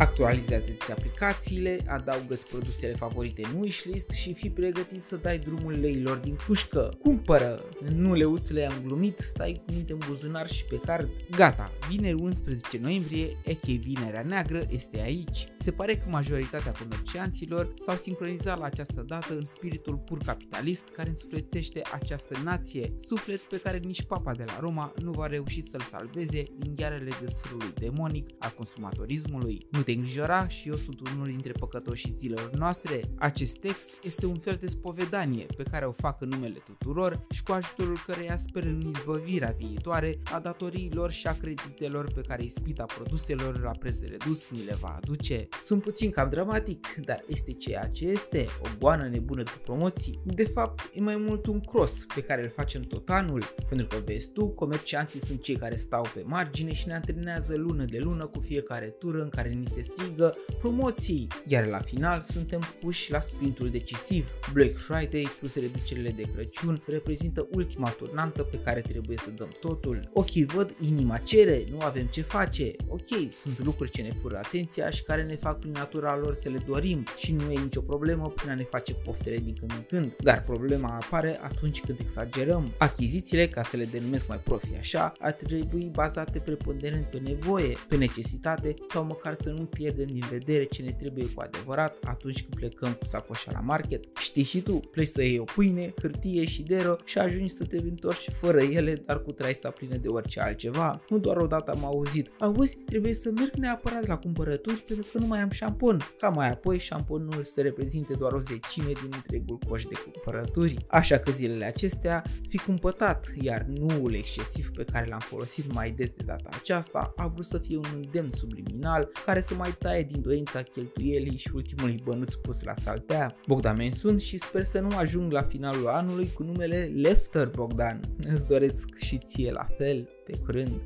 Actualizează-ți aplicațiile, adaugă-ți produsele favorite în wishlist și fii pregătit să dai drumul leilor din cușcă. Cumpără! Nu leuțule am glumit, stai cu minte în buzunar și pe card. Gata, vineri 11 noiembrie, EK Vinerea Neagră este aici. Se pare că majoritatea comercianților s-au sincronizat la această dată în spiritul pur capitalist care însuflețește această nație, suflet pe care nici papa de la Roma nu va reuși să-l salveze din ghearele desfrului demonic al consumatorismului. Nu te îngrijora și eu sunt unul dintre păcătoșii zilelor noastre. Acest text este un fel de spovedanie pe care o fac în numele tuturor și cu ajutorul căreia sper în izbăvirea viitoare a datoriilor și a creditelor pe care ispita produselor la preț redus ni le va aduce. Sunt puțin cam dramatic, dar este ceea ce este, o goană nebună de promoții. De fapt, e mai mult un cross pe care îl facem tot anul, pentru că vezi tu, comercianții sunt cei care stau pe margine și ne antrenează lună de lună cu fiecare tură în care ni se strigă promoții, iar la final suntem puși la sprintul decisiv. Black Friday plus reducerile de Crăciun reprezintă ultima turnantă pe care trebuie să dăm totul. Ok, văd, inima cere, nu avem ce face. Ok, sunt lucruri ce ne fură atenția și care ne fac prin natura lor să le dorim și nu e nicio problemă prin a ne face poftele din când în când. Dar problema apare atunci când exagerăm. Achizițiile, ca să le denumesc mai profi așa, ar trebui bazate preponderent pe nevoie, pe necesitate sau măcar să nu pierdem din vedere ce ne trebuie cu adevărat atunci când plecăm cu sacoșa la market. Știi și tu, pleci să iei o pâine, hârtie și dero și ajungi să te întorci fără ele, dar cu traista plină de orice altceva. Nu doar odată am auzit, auzi, trebuie să merg neapărat la cumpărături pentru că nu mai am șampon. Ca mai apoi șamponul să reprezinte doar o zecime din întregul coș de cumpărături. Așa că zilele acestea fi cumpătat, iar nuul excesiv pe care l-am folosit mai des de data aceasta a vrut să fie un îndemn subliminal care să mai taie din dorința cheltuielii și ultimului bănuț pus la saltea. Bogdan Men sunt și sper să nu ajung la finalul anului cu numele Lefter Bogdan. Îți doresc și ție la fel. Pe curând!